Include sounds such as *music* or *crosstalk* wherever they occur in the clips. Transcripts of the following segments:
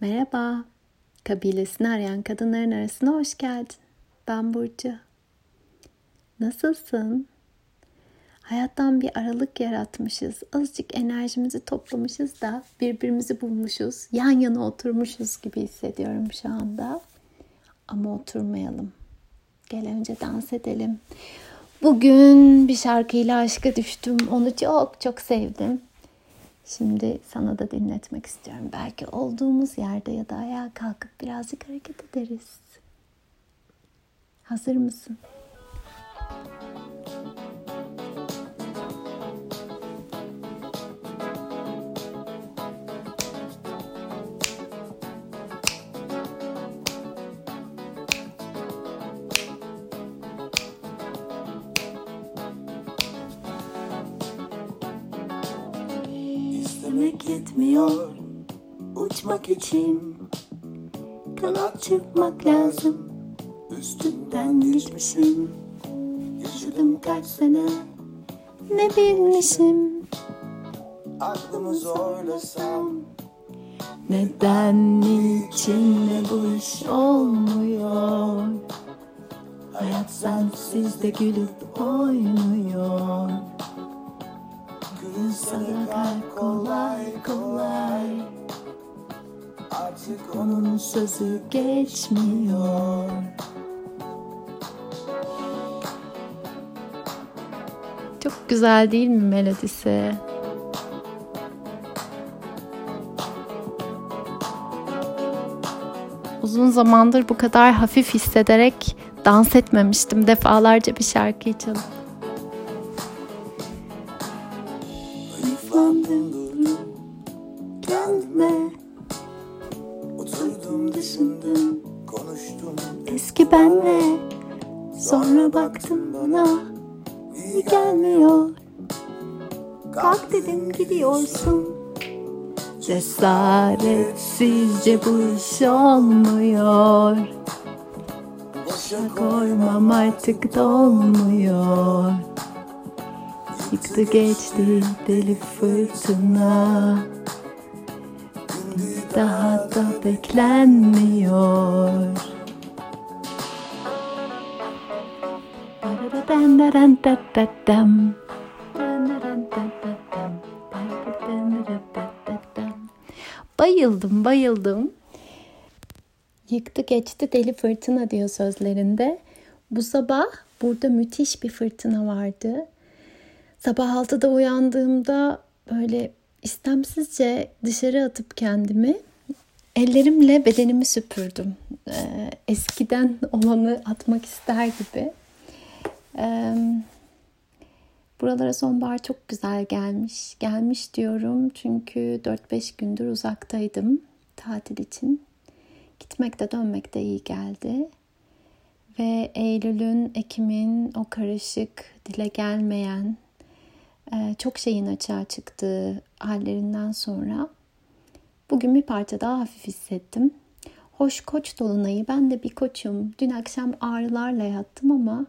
Merhaba. Kabilesini arayan kadınların arasına hoş geldin. Ben Burcu. Nasılsın? Hayattan bir aralık yaratmışız. Azıcık enerjimizi toplamışız da birbirimizi bulmuşuz. Yan yana oturmuşuz gibi hissediyorum şu anda. Ama oturmayalım. Gel önce dans edelim. Bugün bir şarkıyla aşka düştüm. Onu çok çok sevdim. Şimdi sana da dinletmek istiyorum. Belki olduğumuz yerde ya da ayağa kalkıp birazcık hareket ederiz. Hazır mısın? Yetmiyor. Uçmak için Kanat çırpmak lazım. Üstünden geçmişim Yaşadım kaç sene Ne bilmişim. Aklımı zorlasam Neden içinle bu iş olmuyor? Hayat sensiz de gülüp oynuyor Kalp kolay kolay Artık onun sözü geçmiyor Çok güzel değil mi melodisi? Uzun zamandır bu kadar hafif hissederek dans etmemiştim defalarca bir şarkıyı çalıp. Sonra baktım bana iyi gelmiyor. Kalk dedim gidiyorsun. Cesaretsizce bu iş olmuyor. Boşa koymam artık dolmuyor Yıktı geçti deli fırtına. Daha da beklenmiyor Bayıldım, bayıldım. Yıktı geçti deli fırtına diyor sözlerinde. Bu sabah burada müthiş bir fırtına vardı. Sabah 6'da uyandığımda böyle istemsizce dışarı atıp kendimi ellerimle bedenimi süpürdüm. Ee, eskiden olanı atmak ister gibi. Buralara sonbahar çok güzel gelmiş. Gelmiş diyorum çünkü 4-5 gündür uzaktaydım tatil için. Gitmek de dönmek de iyi geldi. Ve Eylül'ün, Ekim'in o karışık, dile gelmeyen, çok şeyin açığa çıktığı hallerinden sonra bugün bir parça daha hafif hissettim. Hoş koç dolunayı ben de bir koçum. Dün akşam ağrılarla yattım ama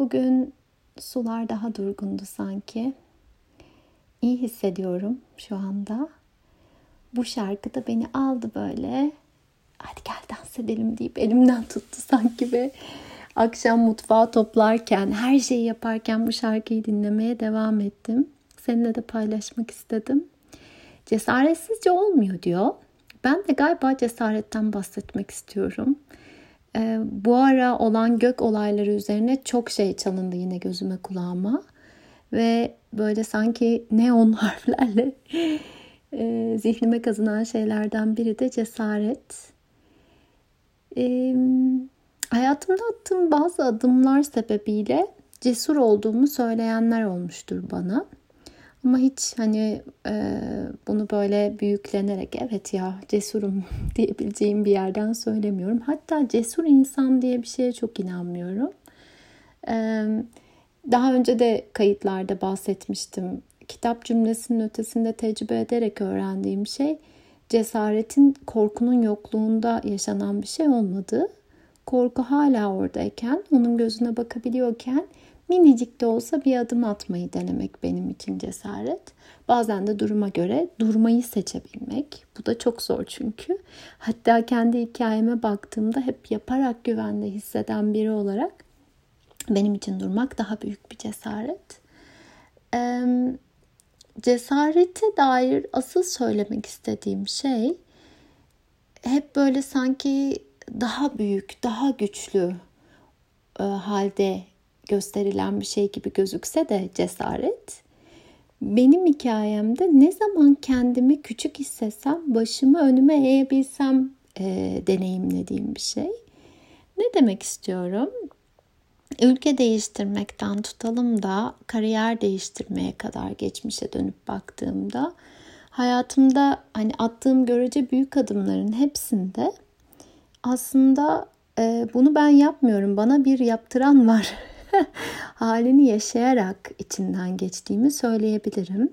bugün sular daha durgundu sanki. İyi hissediyorum şu anda. Bu şarkı da beni aldı böyle. Hadi gel dans edelim deyip elimden tuttu sanki ve akşam mutfağı toplarken, her şeyi yaparken bu şarkıyı dinlemeye devam ettim. Seninle de paylaşmak istedim. Cesaretsizce olmuyor diyor. Ben de galiba cesaretten bahsetmek istiyorum. Ee, bu ara olan gök olayları üzerine çok şey çalındı yine gözüme kulağıma. Ve böyle sanki neon *laughs* harflerle e, zihnime kazınan şeylerden biri de cesaret. Ee, hayatımda attığım bazı adımlar sebebiyle cesur olduğumu söyleyenler olmuştur bana. Ama hiç hani e, bunu böyle büyüklenerek evet ya cesurum *laughs* diyebileceğim bir yerden söylemiyorum. Hatta cesur insan diye bir şeye çok inanmıyorum. E, daha önce de kayıtlarda bahsetmiştim. Kitap cümlesinin ötesinde tecrübe ederek öğrendiğim şey cesaretin korkunun yokluğunda yaşanan bir şey olmadığı. Korku hala oradayken, onun gözüne bakabiliyorken minicik de olsa bir adım atmayı denemek benim için cesaret. Bazen de duruma göre durmayı seçebilmek. Bu da çok zor çünkü. Hatta kendi hikayeme baktığımda hep yaparak güvende hisseden biri olarak benim için durmak daha büyük bir cesaret. Ee, cesarete dair asıl söylemek istediğim şey hep böyle sanki daha büyük, daha güçlü e, halde gösterilen bir şey gibi gözükse de cesaret benim hikayemde ne zaman kendimi küçük hissetsem başımı önüme eğebilsem e, deneyimlediğim bir şey. Ne demek istiyorum? Ülke değiştirmekten tutalım da kariyer değiştirmeye kadar geçmişe dönüp baktığımda hayatımda hani attığım görece büyük adımların hepsinde aslında e, bunu ben yapmıyorum. Bana bir yaptıran var. *laughs* *laughs* halini yaşayarak içinden geçtiğimi söyleyebilirim.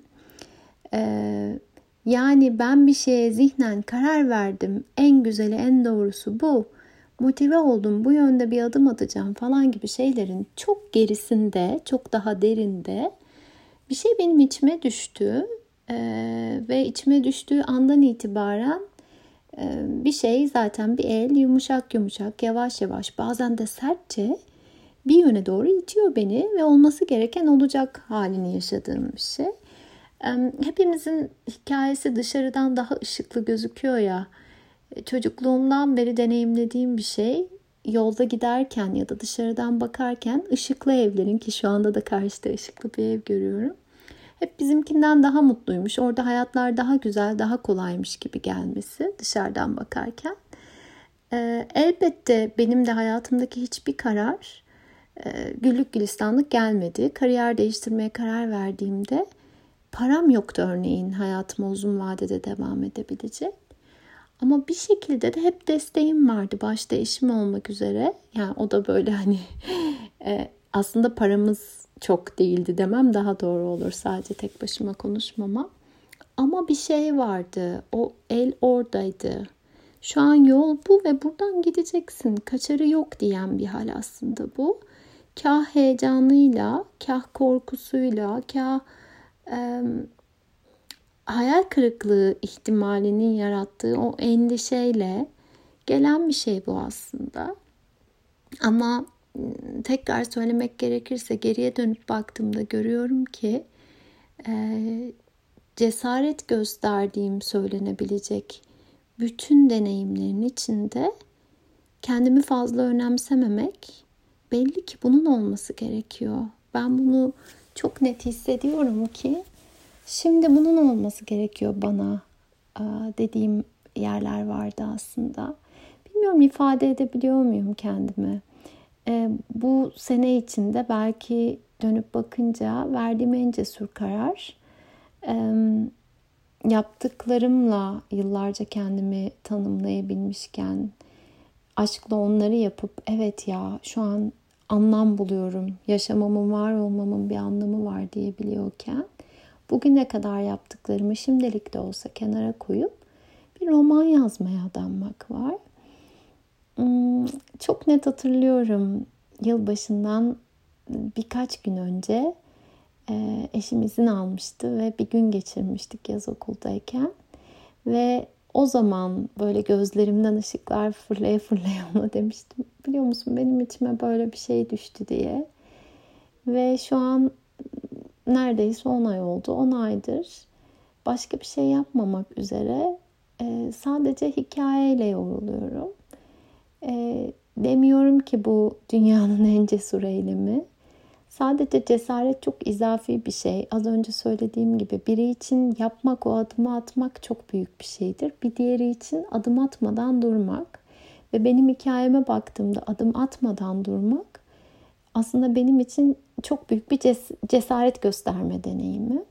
E, yani ben bir şeye zihnen karar verdim. En güzeli, en doğrusu bu. Motive oldum, bu yönde bir adım atacağım falan gibi şeylerin çok gerisinde, çok daha derinde bir şey benim içime düştü. Ee, ve içime düştüğü andan itibaren ee, bir şey zaten bir el yumuşak yumuşak yavaş yavaş bazen de sertçe bir yöne doğru itiyor beni ve olması gereken olacak halini yaşadığım bir şey. Hepimizin hikayesi dışarıdan daha ışıklı gözüküyor ya. Çocukluğumdan beri deneyimlediğim bir şey yolda giderken ya da dışarıdan bakarken ışıklı evlerin ki şu anda da karşıda ışıklı bir ev görüyorum hep bizimkinden daha mutluymuş. Orada hayatlar daha güzel, daha kolaymış gibi gelmesi dışarıdan bakarken. Ee, elbette benim de hayatımdaki hiçbir karar e, güllük gülistanlık gelmedi. Kariyer değiştirmeye karar verdiğimde param yoktu örneğin hayatıma uzun vadede devam edebilecek. Ama bir şekilde de hep desteğim vardı. Başta eşim olmak üzere. Yani o da böyle hani *laughs* e, aslında paramız çok değildi demem daha doğru olur. Sadece tek başıma konuşmama. Ama bir şey vardı. O el oradaydı. Şu an yol bu ve buradan gideceksin. Kaçarı yok diyen bir hal aslında bu. Kah heyecanıyla, kah korkusuyla, kah e, hayal kırıklığı ihtimalinin yarattığı o endişeyle gelen bir şey bu aslında. Ama tekrar söylemek gerekirse geriye dönüp baktığımda görüyorum ki e, cesaret gösterdiğim söylenebilecek bütün deneyimlerin içinde kendimi fazla önemsememek belli ki bunun olması gerekiyor. Ben bunu çok net hissediyorum ki şimdi bunun olması gerekiyor bana dediğim yerler vardı aslında. Bilmiyorum ifade edebiliyor muyum kendimi? e, bu sene içinde belki dönüp bakınca verdiğim en cesur karar e, yaptıklarımla yıllarca kendimi tanımlayabilmişken aşkla onları yapıp evet ya şu an anlam buluyorum. Yaşamamın, var olmamın bir anlamı var diyebiliyorken bugüne kadar yaptıklarımı şimdilik de olsa kenara koyup bir roman yazmaya adanmak var. Hmm, çok net hatırlıyorum yılbaşından birkaç gün önce e, eşim izin almıştı ve bir gün geçirmiştik yaz okuldayken. Ve o zaman böyle gözlerimden ışıklar fırlaya fırlaya *laughs* ona demiştim. Biliyor musun benim içime böyle bir şey düştü diye. Ve şu an neredeyse 10 ay oldu. 10 aydır başka bir şey yapmamak üzere e, sadece hikayeyle yoruluyorum. E, demiyorum ki bu dünyanın *laughs* en cesur eylemi. Sadece cesaret çok izafi bir şey. Az önce söylediğim gibi biri için yapmak, o adımı atmak çok büyük bir şeydir. Bir diğeri için adım atmadan durmak ve benim hikayeme baktığımda adım atmadan durmak aslında benim için çok büyük bir cesaret gösterme deneyimi.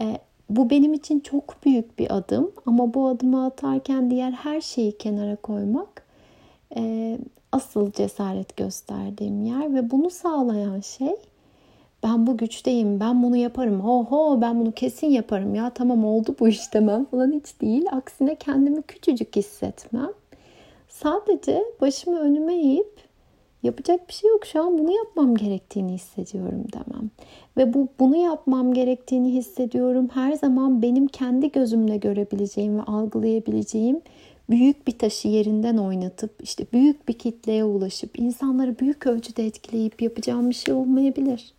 E, bu benim için çok büyük bir adım ama bu adımı atarken diğer her şeyi kenara koymak e, asıl cesaret gösterdiğim yer ve bunu sağlayan şey ben bu güçteyim, ben bunu yaparım, ho ho ben bunu kesin yaparım ya tamam oldu bu iş demem falan hiç değil. Aksine kendimi küçücük hissetmem. Sadece başımı önüme eğip Yapacak bir şey yok. Şu an bunu yapmam gerektiğini hissediyorum demem. Ve bu bunu yapmam gerektiğini hissediyorum. Her zaman benim kendi gözümle görebileceğim ve algılayabileceğim büyük bir taşı yerinden oynatıp işte büyük bir kitleye ulaşıp insanları büyük ölçüde etkileyip yapacağım bir şey olmayabilir.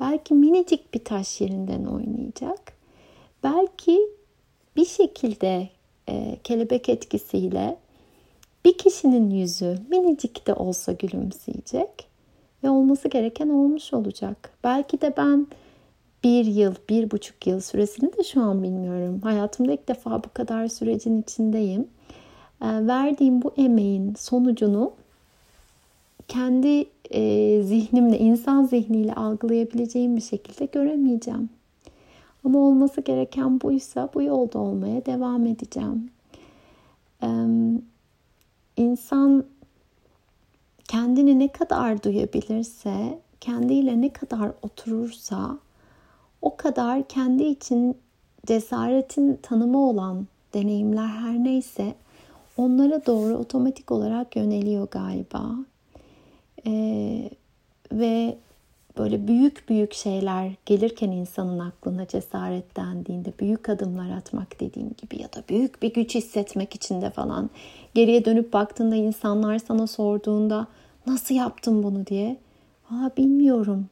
Belki minicik bir taş yerinden oynayacak. Belki bir şekilde e, kelebek etkisiyle bir kişinin yüzü minicik de olsa gülümseyecek ve olması gereken olmuş olacak. Belki de ben bir yıl, bir buçuk yıl süresini de şu an bilmiyorum. Hayatımda ilk defa bu kadar sürecin içindeyim. E, verdiğim bu emeğin sonucunu kendi e, zihnimle, insan zihniyle algılayabileceğim bir şekilde göremeyeceğim. Ama olması gereken buysa bu yolda olmaya devam edeceğim. Ee, insan kendini ne kadar duyabilirse, kendiyle ne kadar oturursa o kadar kendi için cesaretin tanımı olan deneyimler her neyse onlara doğru otomatik olarak yöneliyor galiba. Ee, ve böyle büyük büyük şeyler gelirken insanın aklına cesaret dendiğinde büyük adımlar atmak dediğim gibi ya da büyük bir güç hissetmek için de falan geriye dönüp baktığında insanlar sana sorduğunda nasıl yaptın bunu diye Aa, bilmiyorum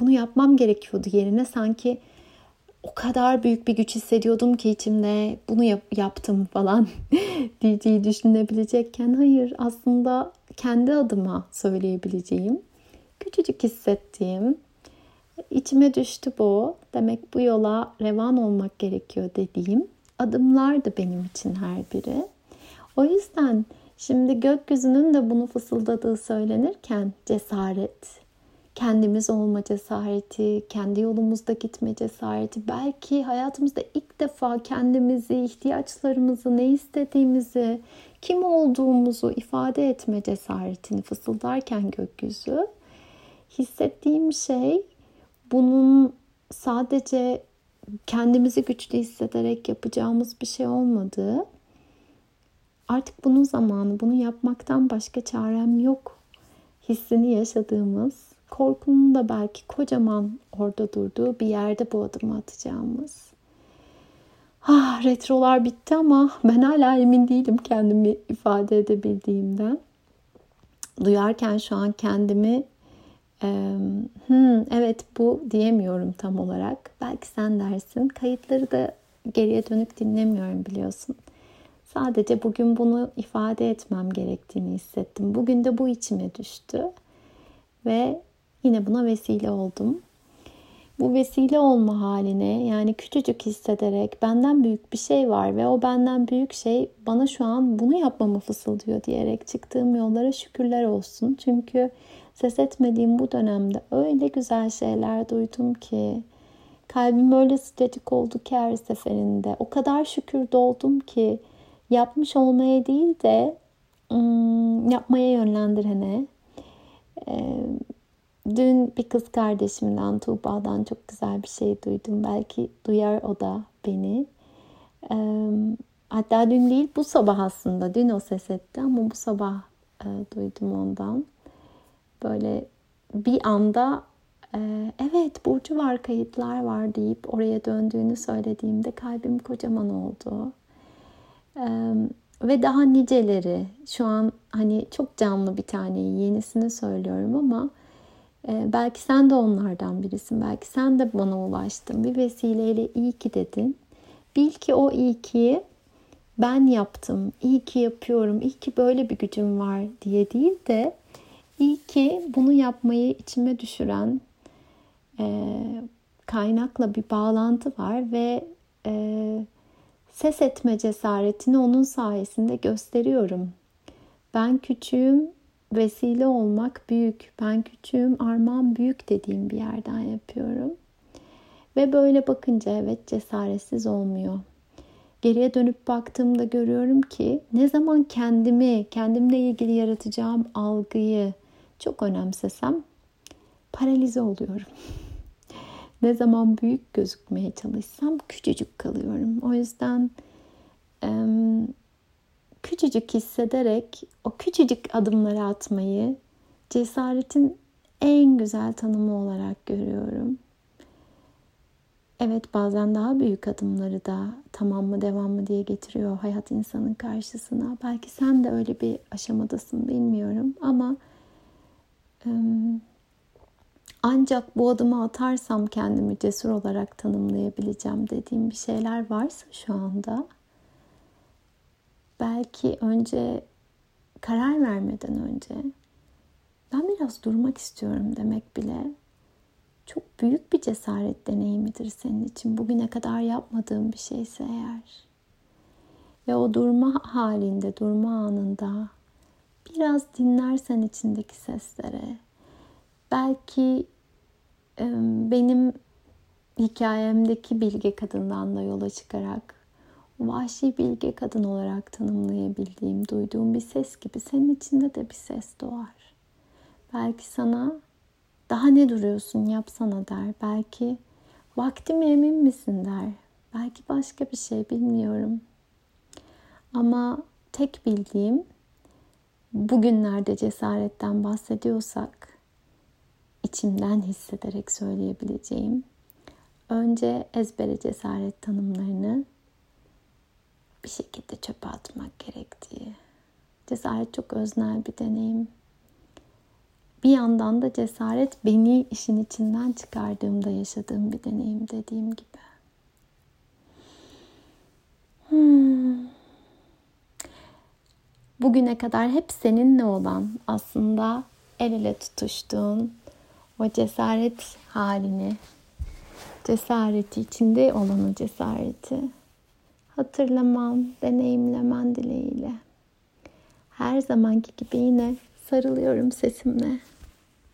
bunu yapmam gerekiyordu yerine sanki o kadar büyük bir güç hissediyordum ki içimde bunu yap- yaptım falan *laughs* diyeceği düşünebilecekken hayır aslında kendi adıma söyleyebileceğim küçücük hissettiğim içime düştü bu. Demek bu yola revan olmak gerekiyor dediğim adımlardı benim için her biri. O yüzden şimdi gökyüzünün de bunu fısıldadığı söylenirken cesaret, kendimiz olma cesareti, kendi yolumuzda gitme cesareti, belki hayatımızda ilk defa kendimizi, ihtiyaçlarımızı, ne istediğimizi, kim olduğumuzu ifade etme cesaretini fısıldarken gökyüzü hissettiğim şey bunun sadece kendimizi güçlü hissederek yapacağımız bir şey olmadığı, artık bunun zamanı, bunu yapmaktan başka çarem yok hissini yaşadığımız, korkunun da belki kocaman orada durduğu bir yerde bu adımı atacağımız. Ah, retrolar bitti ama ben hala emin değilim kendimi ifade edebildiğimden. Duyarken şu an kendimi hmm, evet bu diyemiyorum tam olarak. Belki sen dersin. Kayıtları da geriye dönük dinlemiyorum biliyorsun. Sadece bugün bunu ifade etmem gerektiğini hissettim. Bugün de bu içime düştü. Ve yine buna vesile oldum. Bu vesile olma haline yani küçücük hissederek benden büyük bir şey var ve o benden büyük şey bana şu an bunu yapmamı fısıldıyor diyerek çıktığım yollara şükürler olsun. Çünkü ses etmediğim bu dönemde öyle güzel şeyler duydum ki kalbim öyle sıcacık oldu ki her seferinde. O kadar şükür doldum ki yapmış olmaya değil de yapmaya yönlendirene. Dün bir kız kardeşimden, Tuğba'dan çok güzel bir şey duydum. Belki duyar o da beni. Hatta dün değil bu sabah aslında. Dün o ses etti ama bu sabah duydum ondan böyle bir anda e, evet Burcu var kayıtlar var deyip oraya döndüğünü söylediğimde kalbim kocaman oldu. E, ve daha niceleri şu an hani çok canlı bir taneyi yenisini söylüyorum ama e, belki sen de onlardan birisin. Belki sen de bana ulaştın. Bir vesileyle iyi ki dedin. Bil ki o iyi ki ben yaptım, iyi ki yapıyorum, iyi ki böyle bir gücüm var diye değil de İyi ki bunu yapmayı içime düşüren e, kaynakla bir bağlantı var ve e, ses etme cesaretini onun sayesinde gösteriyorum. Ben küçüğüm, vesile olmak büyük. Ben küçüğüm, armağan büyük dediğim bir yerden yapıyorum. Ve böyle bakınca evet cesaretsiz olmuyor. Geriye dönüp baktığımda görüyorum ki ne zaman kendimi, kendimle ilgili yaratacağım algıyı, çok önemsesem paralize oluyorum. *laughs* ne zaman büyük gözükmeye çalışsam küçücük kalıyorum. O yüzden küçücük hissederek o küçücük adımları atmayı cesaretin en güzel tanımı olarak görüyorum. Evet bazen daha büyük adımları da tamam mı devam mı diye getiriyor hayat insanın karşısına. Belki sen de öyle bir aşamadasın bilmiyorum ama ancak bu adımı atarsam kendimi cesur olarak tanımlayabileceğim dediğim bir şeyler varsa şu anda belki önce karar vermeden önce ben biraz durmak istiyorum demek bile çok büyük bir cesaret deneyimidir senin için. Bugüne kadar yapmadığın bir şeyse eğer. Ve o durma halinde, durma anında biraz dinlersen içindeki seslere, belki benim hikayemdeki bilge kadından da yola çıkarak vahşi bilge kadın olarak tanımlayabildiğim, duyduğum bir ses gibi senin içinde de bir ses doğar. Belki sana daha ne duruyorsun yapsana der. Belki vaktim emin misin der. Belki başka bir şey bilmiyorum. Ama tek bildiğim bugünlerde cesaretten bahsediyorsak içimden hissederek söyleyebileceğim önce ezbere cesaret tanımlarını bir şekilde çöpe atmak gerektiği. Cesaret çok öznel bir deneyim. Bir yandan da cesaret beni işin içinden çıkardığımda yaşadığım bir deneyim dediğim gibi. Hmm. Bugüne kadar hep seninle olan aslında el ele tutuştuğun o cesaret halini, cesareti içinde olan o cesareti hatırlaman, deneyimlemen dileğiyle. Her zamanki gibi yine sarılıyorum sesimle.